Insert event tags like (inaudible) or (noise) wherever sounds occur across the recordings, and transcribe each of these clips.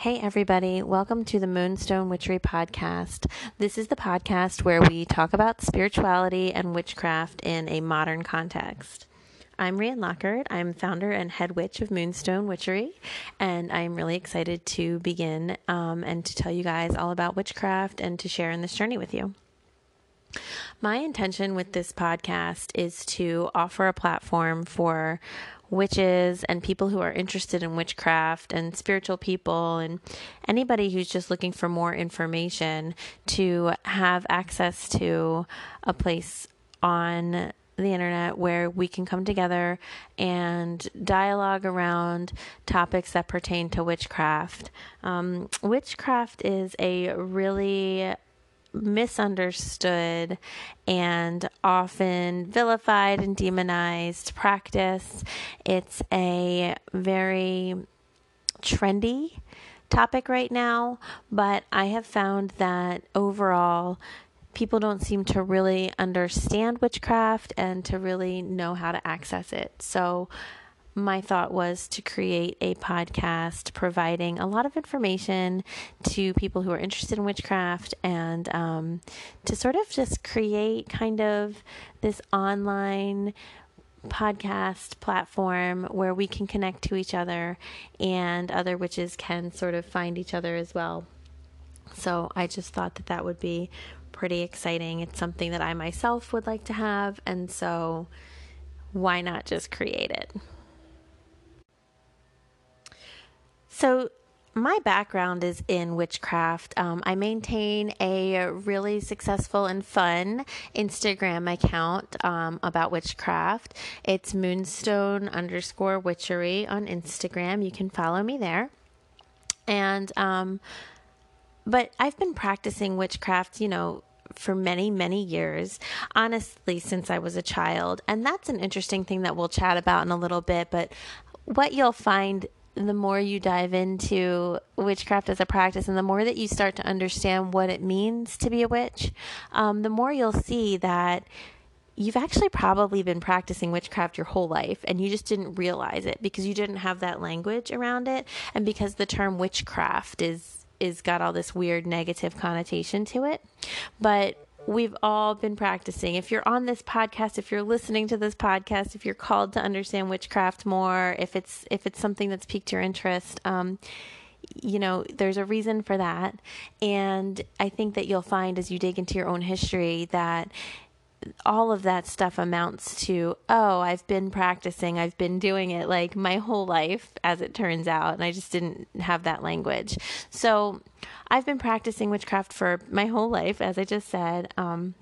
Hey, everybody. Welcome to the Moonstone Witchery Podcast. This is the podcast where we talk about spirituality and witchcraft in a modern context. I'm Rian Lockard. I'm founder and head witch of Moonstone Witchery, and I'm really excited to begin um, and to tell you guys all about witchcraft and to share in this journey with you. My intention with this podcast is to offer a platform for witches and people who are interested in witchcraft and spiritual people and anybody who's just looking for more information to have access to a place on the internet where we can come together and dialogue around topics that pertain to witchcraft. Um, witchcraft is a really misunderstood and often vilified and demonized practice. It's a very trendy topic right now, but I have found that overall people don't seem to really understand witchcraft and to really know how to access it. So my thought was to create a podcast providing a lot of information to people who are interested in witchcraft and um, to sort of just create kind of this online podcast platform where we can connect to each other and other witches can sort of find each other as well. So I just thought that that would be pretty exciting. It's something that I myself would like to have, and so why not just create it? So, my background is in witchcraft. Um, I maintain a really successful and fun Instagram account um, about witchcraft. It's moonstone underscore witchery on Instagram. You can follow me there. And, um, but I've been practicing witchcraft, you know, for many, many years, honestly, since I was a child. And that's an interesting thing that we'll chat about in a little bit. But what you'll find the more you dive into witchcraft as a practice and the more that you start to understand what it means to be a witch, um, the more you'll see that you've actually probably been practicing witchcraft your whole life and you just didn't realize it because you didn't have that language around it. And because the term witchcraft is is got all this weird negative connotation to it. But we've all been practicing. If you're on this podcast, if you're listening to this podcast, if you're called to understand witchcraft more, if it's if it's something that's piqued your interest, um, you know, there's a reason for that. And I think that you'll find as you dig into your own history that all of that stuff amounts to oh i've been practicing i've been doing it like my whole life as it turns out and i just didn't have that language. So i've been practicing witchcraft for my whole life as i just said um,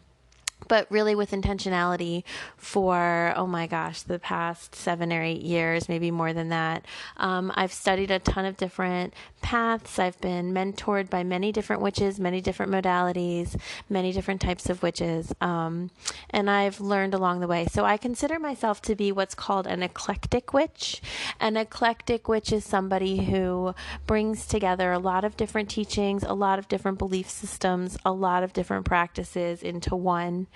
but really with intentionality for oh my gosh the past seven or eight years maybe more than that. Um, i've studied a ton of different paths. I've been mentored by many different witches many different modalities many different types of witches um, and i've learned along the way. So i consider myself to be what's called an eclectic witch. An eclectic witch is somebody who brings together a lot of different teachings a lot of different belief systems a lot of different practices into one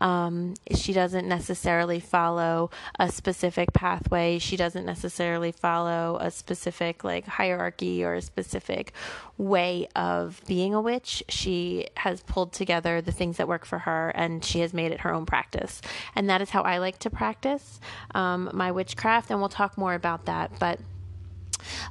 um, she doesn't necessarily follow a specific pathway. She doesn't necessarily follow a specific like hierarchy or a specific way of being a witch. She has pulled together the things that work for her and she has made it her own practice. And that is how I like to practice um, my witchcraft. And we'll talk more about that. But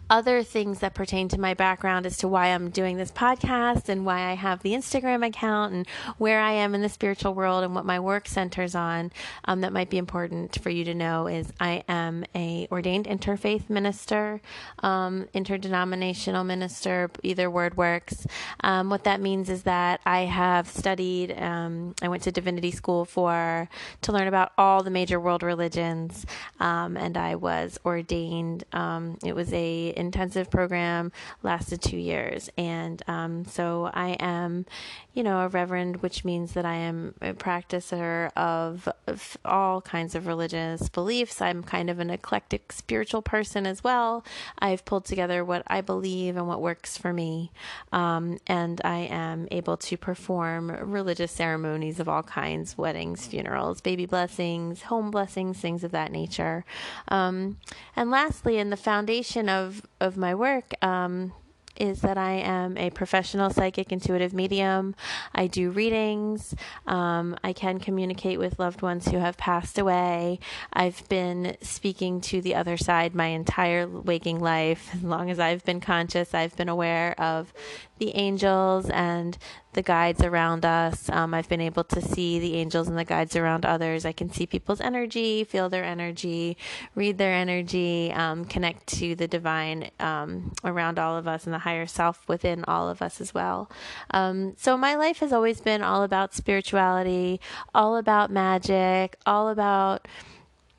other things that pertain to my background as to why I'm doing this podcast and why I have the Instagram account and where I am in the spiritual world and what my work centers on um, that might be important for you to know is I am a ordained interfaith minister, um, interdenominational minister, either word works. Um, what that means is that I have studied, um, I went to divinity school for to learn about all the major world religions, um, and I was ordained. Um, it was a a intensive program lasted two years, and um, so I am, you know, a reverend, which means that I am a practicer of, of all kinds of religious beliefs. I'm kind of an eclectic spiritual person as well. I've pulled together what I believe and what works for me, um, and I am able to perform religious ceremonies of all kinds weddings, funerals, baby blessings, home blessings, things of that nature. Um, and lastly, in the foundation of, of my work, um, is that I am a professional psychic intuitive medium. I do readings. Um, I can communicate with loved ones who have passed away. I've been speaking to the other side my entire waking life. As long as I've been conscious, I've been aware of the angels and the guides around us. Um, I've been able to see the angels and the guides around others. I can see people's energy, feel their energy, read their energy, um, connect to the divine um, around all of us and the higher self within all of us as well. Um, so my life has always been all about spirituality, all about magic, all about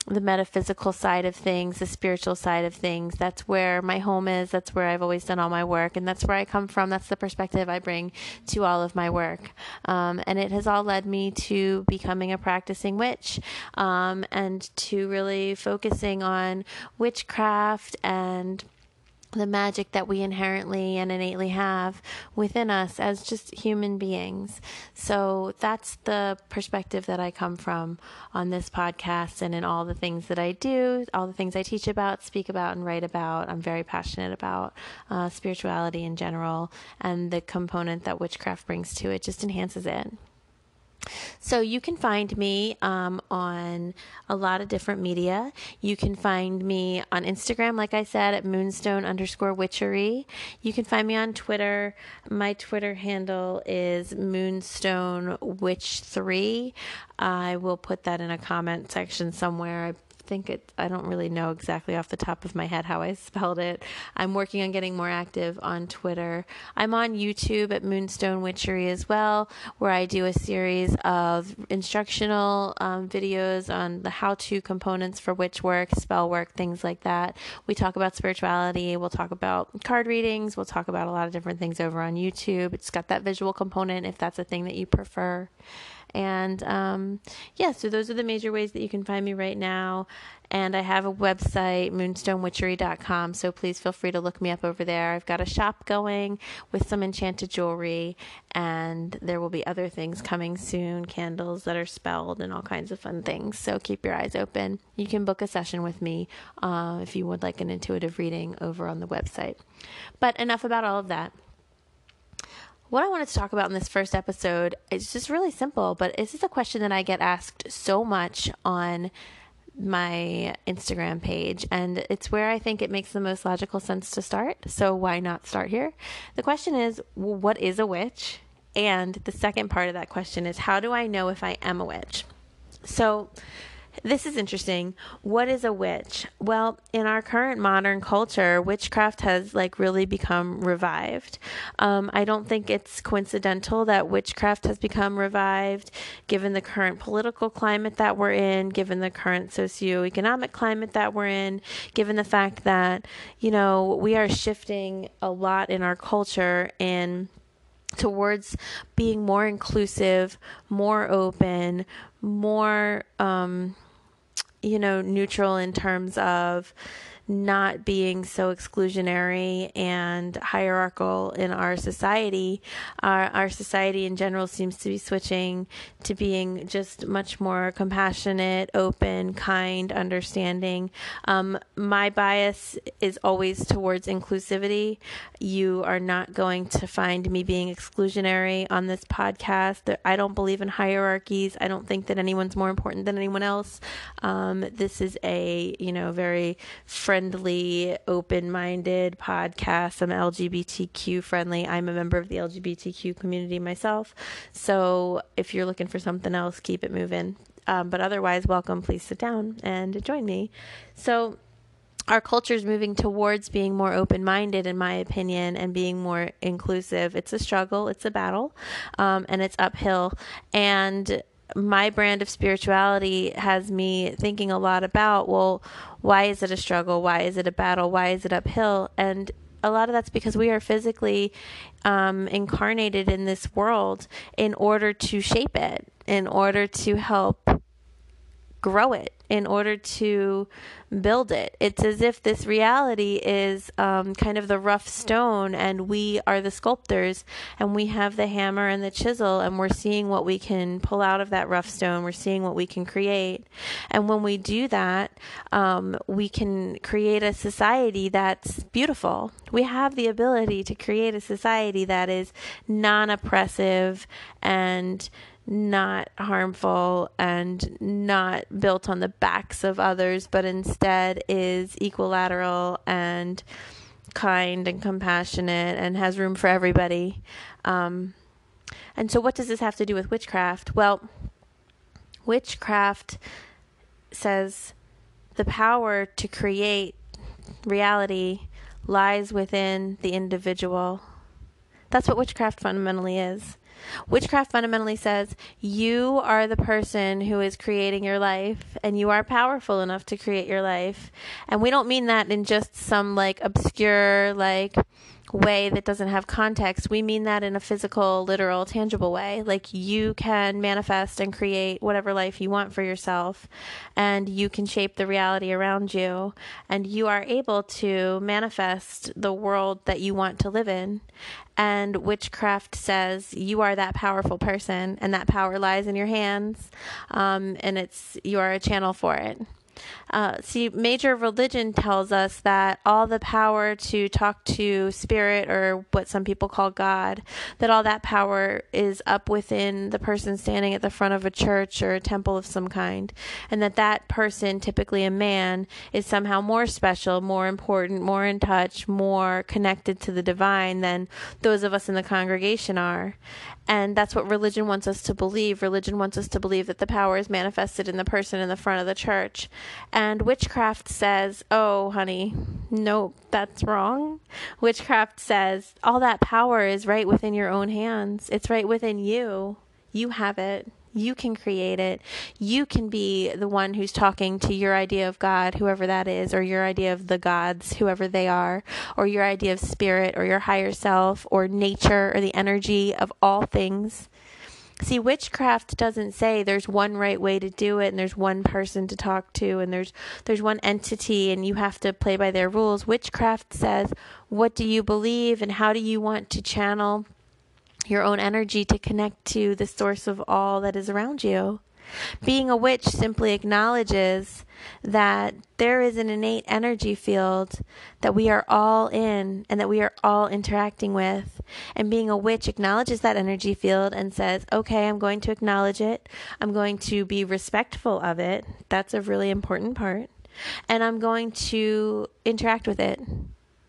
the metaphysical side of things, the spiritual side of things. That's where my home is. That's where I've always done all my work. And that's where I come from. That's the perspective I bring to all of my work. Um, and it has all led me to becoming a practicing witch um, and to really focusing on witchcraft and the magic that we inherently and innately have within us as just human beings. So that's the perspective that I come from on this podcast and in all the things that I do, all the things I teach about, speak about, and write about. I'm very passionate about uh, spirituality in general, and the component that witchcraft brings to it just enhances it. So you can find me um, on a lot of different media. You can find me on Instagram, like I said, at moonstone underscore witchery. You can find me on Twitter. My Twitter handle is moonstone witch three. I will put that in a comment section somewhere. I think it, I don't really know exactly off the top of my head how I (laughs) spelled it. I'm working on getting more active on Twitter. I'm on YouTube at Moonstone Witchery as well, where I do a series of instructional um, videos on the how to components for witch work, spell work, things like that. We talk about spirituality, we'll talk about card readings, we'll talk about a lot of different things over on YouTube. It's got that visual component if that's a thing that you prefer. And um, yeah, so those are the major ways that you can find me right now. And I have a website, moonstonewitchery.com. So please feel free to look me up over there. I've got a shop going with some enchanted jewelry, and there will be other things coming soon candles that are spelled and all kinds of fun things. So keep your eyes open. You can book a session with me uh, if you would like an intuitive reading over on the website. But enough about all of that what I wanted to talk about in this first episode is just really simple, but this is a question that I get asked so much on my Instagram page, and it's where I think it makes the most logical sense to start. So, why not start here? The question is, what is a witch? And the second part of that question is, how do I know if I am a witch? So, this is interesting. What is a witch? Well, in our current modern culture, witchcraft has like really become revived. Um, I don't think it's coincidental that witchcraft has become revived given the current political climate that we're in, given the current socioeconomic climate that we're in, given the fact that, you know, we are shifting a lot in our culture and towards being more inclusive, more open, more um, you know, neutral in terms of not being so exclusionary and hierarchical in our society. Our, our society in general seems to be switching to being just much more compassionate, open, kind, understanding. Um, my bias is always towards inclusivity. You are not going to find me being exclusionary on this podcast. I don't believe in hierarchies. I don't think that anyone's more important than anyone else. Um, this is a, you know, very friendly friendly, open minded podcast. I'm LGBTQ friendly. I'm a member of the LGBTQ community myself. So if you're looking for something else, keep it moving. Um, but otherwise, welcome. Please sit down and join me. So, our culture is moving towards being more open minded, in my opinion, and being more inclusive. It's a struggle, it's a battle, um, and it's uphill. And my brand of spirituality has me thinking a lot about well, why is it a struggle? Why is it a battle? Why is it uphill? And a lot of that's because we are physically um, incarnated in this world in order to shape it, in order to help grow it, in order to build it. It's as if this reality is um, kind of the rough stone, and we are the sculptors, and we have the hammer and the chisel, and we're seeing what we can pull out of that rough stone. We're seeing what we can create. And when we do that, um, we can create a society that's beautiful. We have the ability to create a society that is non oppressive and not harmful and not built on the backs of others, but instead is equilateral and kind and compassionate and has room for everybody. Um, and so, what does this have to do with witchcraft? Well, witchcraft says the power to create reality lies within the individual. That's what witchcraft fundamentally is. Witchcraft fundamentally says you are the person who is creating your life and you are powerful enough to create your life. And we don't mean that in just some like obscure, like, way that doesn't have context. We mean that in a physical, literal, tangible way. Like you can manifest and create whatever life you want for yourself, and you can shape the reality around you, and you are able to manifest the world that you want to live in. And witchcraft says you are that powerful person, and that power lies in your hands, um, and it's you are a channel for it. Uh, see, major religion tells us that all the power to talk to spirit or what some people call God, that all that power is up within the person standing at the front of a church or a temple of some kind, and that that person, typically a man, is somehow more special, more important, more in touch, more connected to the divine than those of us in the congregation are. And that's what religion wants us to believe. Religion wants us to believe that the power is manifested in the person in the front of the church. And witchcraft says, oh, honey, nope, that's wrong. Witchcraft says, all that power is right within your own hands, it's right within you. You have it. You can create it. You can be the one who's talking to your idea of God, whoever that is, or your idea of the gods, whoever they are, or your idea of spirit, or your higher self, or nature, or the energy of all things. See, witchcraft doesn't say there's one right way to do it and there's one person to talk to and there's there's one entity and you have to play by their rules. Witchcraft says, what do you believe and how do you want to channel your own energy to connect to the source of all that is around you. Being a witch simply acknowledges that there is an innate energy field that we are all in and that we are all interacting with. And being a witch acknowledges that energy field and says, okay, I'm going to acknowledge it. I'm going to be respectful of it. That's a really important part. And I'm going to interact with it.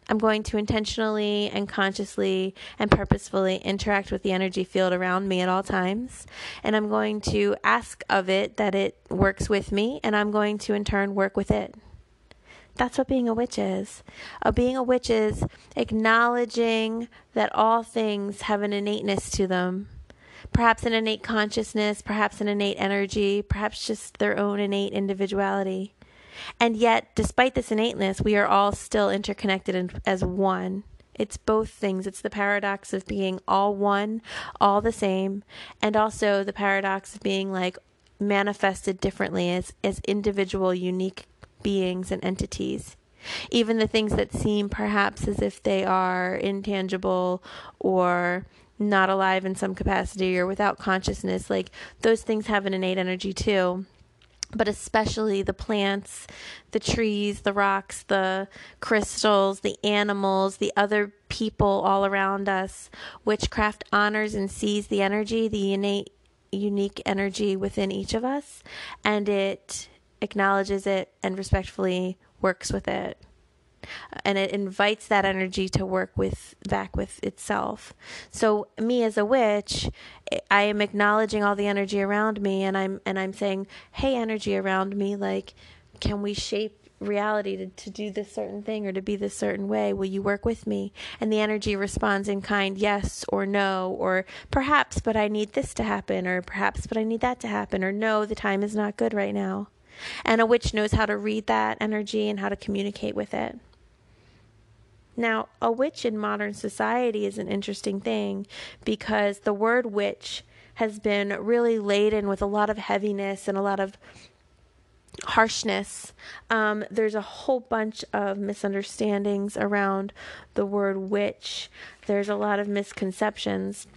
I'm going to intentionally and consciously and purposefully interact with the energy field around me at all times. And I'm going to ask of it that it works with me, and I'm going to in turn work with it. That's what being a witch is. Uh, being a witch is acknowledging that all things have an innateness to them. Perhaps an innate consciousness, perhaps an innate energy, perhaps just their own innate individuality. And yet, despite this innateness, we are all still interconnected as one. It's both things. It's the paradox of being all one, all the same, and also the paradox of being like manifested differently as, as individual, unique beings and entities. Even the things that seem perhaps as if they are intangible or not alive in some capacity or without consciousness, like those things have an innate energy too but especially the plants, the trees, the rocks, the crystals, the animals, the other people all around us. Witchcraft honors and sees the energy, the innate, unique energy within each of us, and it acknowledges it and respectfully works with it and it invites that energy to work with back with itself. So me as a witch, I am acknowledging all the energy around me and I'm and I'm saying, "Hey energy around me, like can we shape reality to, to do this certain thing or to be this certain way? Will you work with me? And the energy responds in kind yes or no or perhaps but i need this to happen or perhaps but i need that to happen or no the time is not good right now. And a witch knows how to read that energy and how to communicate with it now, a witch in modern society is an interesting thing because the word witch has been really laden with a lot of heaviness and a lot of harshness. Um, there's a whole bunch of misunderstandings around the word witch. There's a lot of misconceptions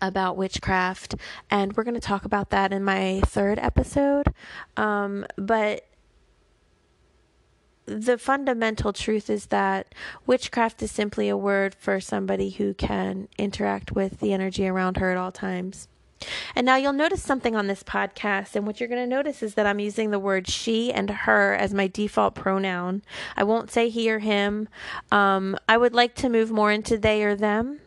about witchcraft, and we're going to talk about that in my third episode. Um, but the fundamental truth is that witchcraft is simply a word for somebody who can interact with the energy around her at all times. And now you'll notice something on this podcast, and what you're going to notice is that I'm using the word she and her as my default pronoun. I won't say he or him. Um, I would like to move more into they or them.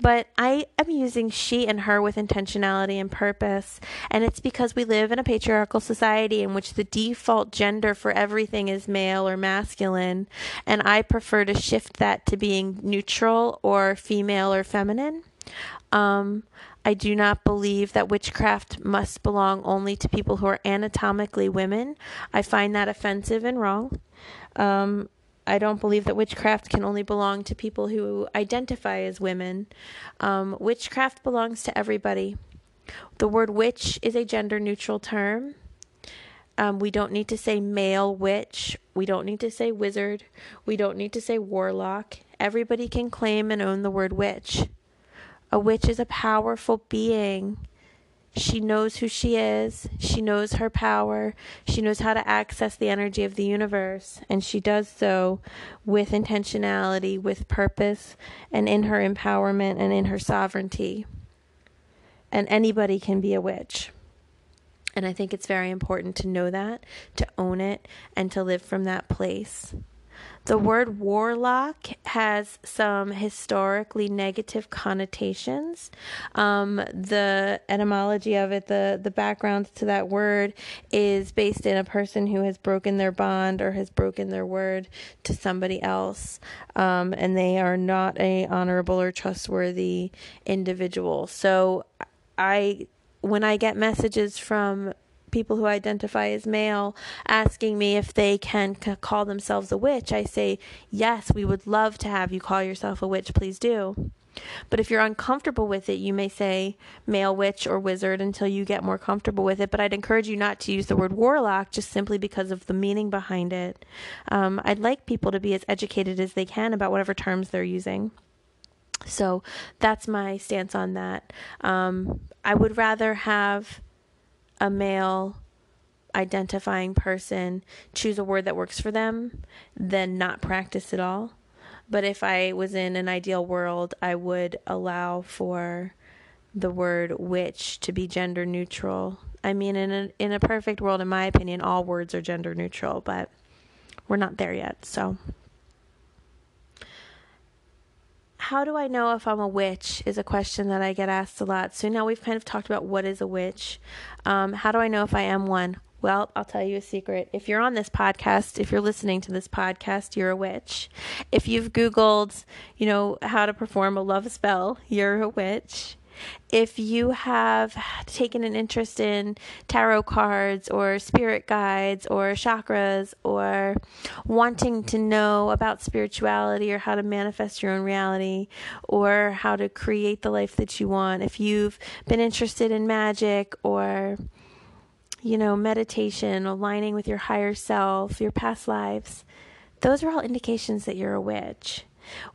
But I am using she and her with intentionality and purpose. And it's because we live in a patriarchal society in which the default gender for everything is male or masculine. And I prefer to shift that to being neutral or female or feminine. Um, I do not believe that witchcraft must belong only to people who are anatomically women. I find that offensive and wrong. Um, I don't believe that witchcraft can only belong to people who identify as women. Um, witchcraft belongs to everybody. The word witch is a gender neutral term. Um, we don't need to say male witch. We don't need to say wizard. We don't need to say warlock. Everybody can claim and own the word witch. A witch is a powerful being. She knows who she is. She knows her power. She knows how to access the energy of the universe. And she does so with intentionality, with purpose, and in her empowerment and in her sovereignty. And anybody can be a witch. And I think it's very important to know that, to own it, and to live from that place. The word warlock has some historically negative connotations. Um, the etymology of it, the, the background to that word, is based in a person who has broken their bond or has broken their word to somebody else, um, and they are not a honorable or trustworthy individual. So, I when I get messages from people who identify as male asking me if they can call themselves a witch, I say, yes, we would love to have you call yourself a witch. Please do. But if you're uncomfortable with it, you may say male witch or wizard until you get more comfortable with it. But I'd encourage you not to use the word warlock just simply because of the meaning behind it. Um, I'd like people to be as educated as they can about whatever terms they're using. So that's my stance on that. Um, I would rather have a male identifying person choose a word that works for them than not practice at all. But if I was in an ideal world, I would allow for the word witch to be gender neutral. I mean, in a in a perfect world, in my opinion, all words are gender neutral, but we're not there yet. So how do I know if I'm a witch is a question that I get asked a lot. So now we've kind of talked about what is a witch. Um, how do I know if I am one? Well, I'll tell you a secret. If you're on this podcast, if you're listening to this podcast, you're a witch. If you've Googled, you know, how to perform a love spell, you're a witch if you have taken an interest in tarot cards or spirit guides or chakras or wanting to know about spirituality or how to manifest your own reality or how to create the life that you want, if you've been interested in magic or you know, meditation, aligning with your higher self, your past lives, those are all indications that you're a witch.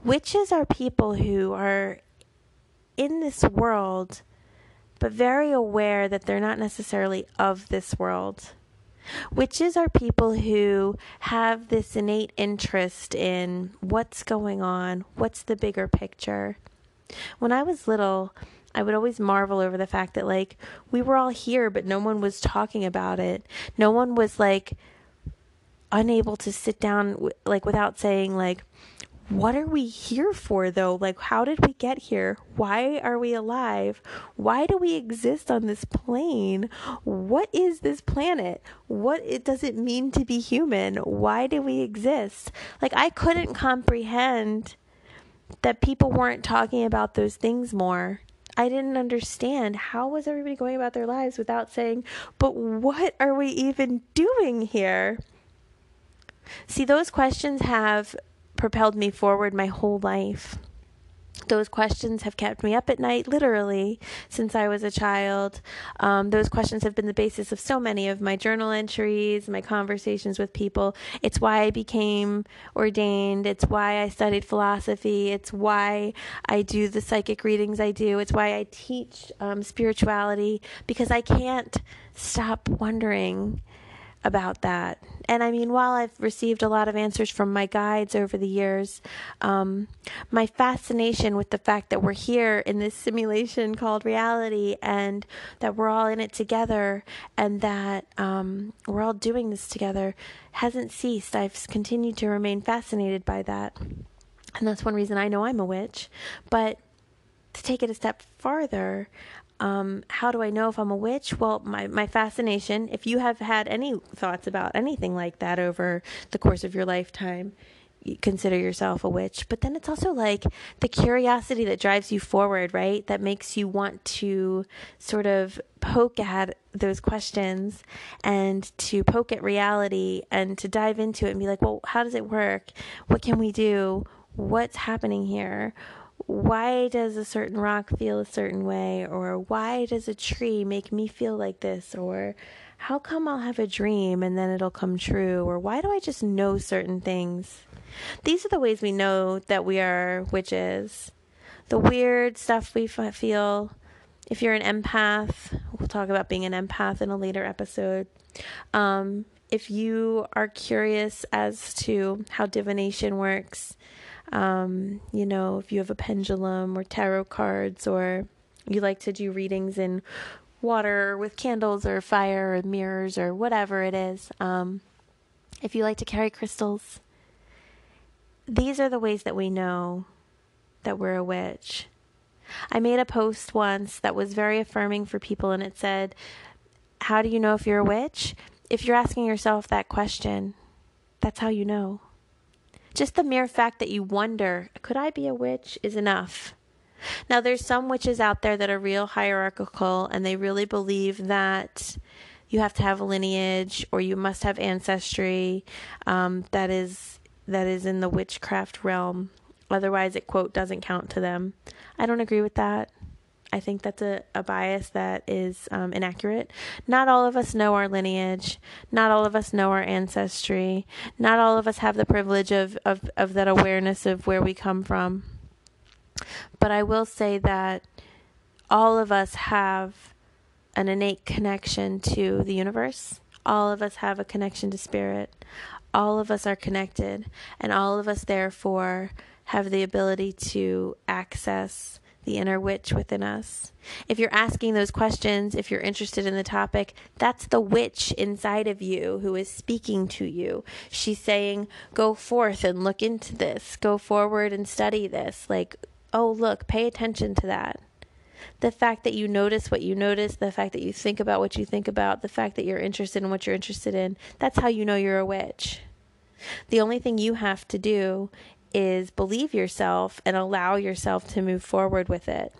Witches are people who are in this world, but very aware that they're not necessarily of this world. Witches are people who have this innate interest in what's going on, what's the bigger picture. When I was little, I would always marvel over the fact that, like, we were all here, but no one was talking about it. No one was, like, unable to sit down, like, without saying, like, what are we here for though? Like, how did we get here? Why are we alive? Why do we exist on this plane? What is this planet? What it does it mean to be human? Why do we exist? Like, I couldn't comprehend that people weren't talking about those things more. I didn't understand how was everybody going about their lives without saying, "But what are we even doing here?" See, those questions have propelled me forward my whole life. those questions have kept me up at night, literally, since I was a child. Um, those questions have been the basis of so many of my journal entries, my conversations with people. It's why I became ordained. It's why I studied philosophy. It's why I do the psychic readings I do. It's why I teach um, spirituality, because I can't stop wondering about that. And I mean, while I've received a lot of answers from my guides over the years, um, my fascination with the fact that we're here in this simulation called reality and that we're all in it together and that um, we're all doing this together hasn't ceased. I've continued to remain fascinated by that. And that's one reason I know I'm a witch. But to take it a step farther, um, how do I know if I'm a witch? Well, my, my fascination, if you have had any thoughts about anything like that over the course of your lifetime, you consider yourself a witch. But then it's also like the curiosity that drives you forward, right? That makes you want to sort of poke at those questions and to poke at reality and to dive into it and be like, well, how does it work? What can we do? What's happening here? Why does a certain rock feel a certain way? Or why does a tree make me feel like this? Or how come I'll have a dream and then it'll come true? Or why do I just know certain things? These are the ways we know that we are witches. The weird stuff we feel. If you're an empath we'll talk about being an empath in a later episode. Um, if you are curious as to how divination works um, you know, if you have a pendulum or tarot cards, or you like to do readings in water with candles or fire or mirrors or whatever it is. Um, if you like to carry crystals, these are the ways that we know that we're a witch. I made a post once that was very affirming for people, and it said, How do you know if you're a witch? If you're asking yourself that question, that's how you know. Just the mere fact that you wonder, could I be a witch, is enough. Now, there's some witches out there that are real hierarchical and they really believe that you have to have a lineage or you must have ancestry um, that is that is in the witchcraft realm. Otherwise, it quote doesn't count to them. I don't agree with that. I think that's a, a bias that is um, inaccurate. Not all of us know our lineage. Not all of us know our ancestry. Not all of us have the privilege of, of, of that awareness of where we come from. But I will say that all of us have an innate connection to the universe. All of us have a connection to spirit. All of us are connected. And all of us, therefore, have the ability to access the inner witch within us. If you're asking those questions, if you're interested in the topic, that's the witch inside of you who is speaking to you. She's saying, Go forth and look into this, go forward and study this. Like, oh, look, pay attention to that. The fact that you notice what you notice, the fact that you think about what you think about, the fact that you're interested in what you're interested in, that's how you know you're a witch. The only thing you have to do is believe yourself and allow yourself to move forward with it.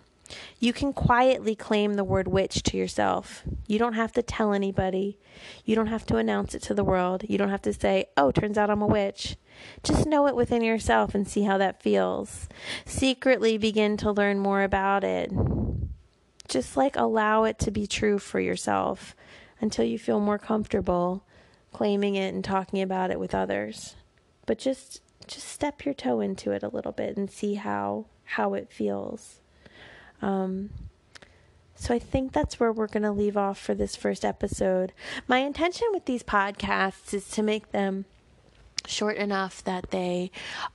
You can quietly claim the word witch to yourself. You don't have to tell anybody. You don't have to announce it to the world. You don't have to say, oh, turns out I'm a witch. Just know it within yourself and see how that feels. Secretly begin to learn more about it. Just like allow it to be true for yourself until you feel more comfortable claiming it and talking about it with others. But just just step your toe into it a little bit and see how how it feels. Um, so I think that's where we're going to leave off for this first episode. My intention with these podcasts is to make them short enough that they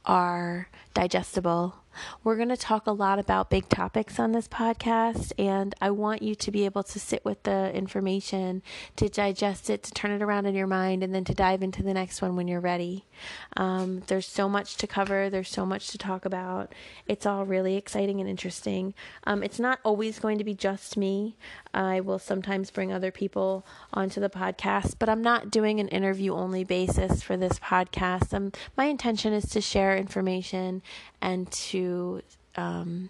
are digestible we're going to talk a lot about big topics on this podcast, and I want you to be able to sit with the information, to digest it, to turn it around in your mind, and then to dive into the next one when you're ready. Um, there's so much to cover, there's so much to talk about. It's all really exciting and interesting. Um, it's not always going to be just me. I will sometimes bring other people onto the podcast, but I'm not doing an interview only basis for this podcast. Um, my intention is to share information and to um,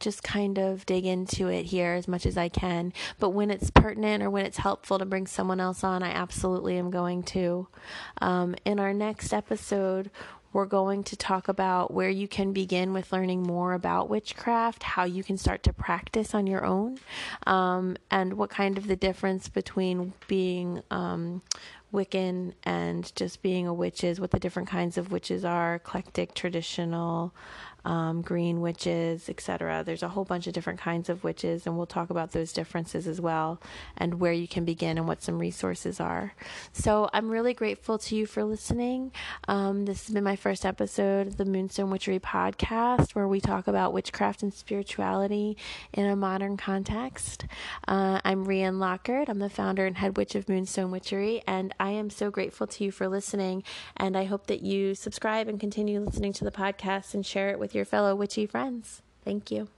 just kind of dig into it here as much as I can. But when it's pertinent or when it's helpful to bring someone else on, I absolutely am going to. Um, in our next episode, We're going to talk about where you can begin with learning more about witchcraft, how you can start to practice on your own, um, and what kind of the difference between being um, Wiccan and just being a witch is, what the different kinds of witches are, eclectic, traditional, um, green witches, etc. There's a whole bunch of different kinds of witches, and we'll talk about those differences as well and where you can begin and what some resources are. So I'm really grateful to you for listening. Um, this has been my first episode of the Moonstone Witchery podcast, where we talk about witchcraft and spirituality in a modern context. Uh, I'm Rian Lockard. I'm the founder and head witch of Moonstone Witchery, and I am so grateful to you for listening. And I hope that you subscribe and continue listening to the podcast and share it with with your fellow witchy friends. Thank you.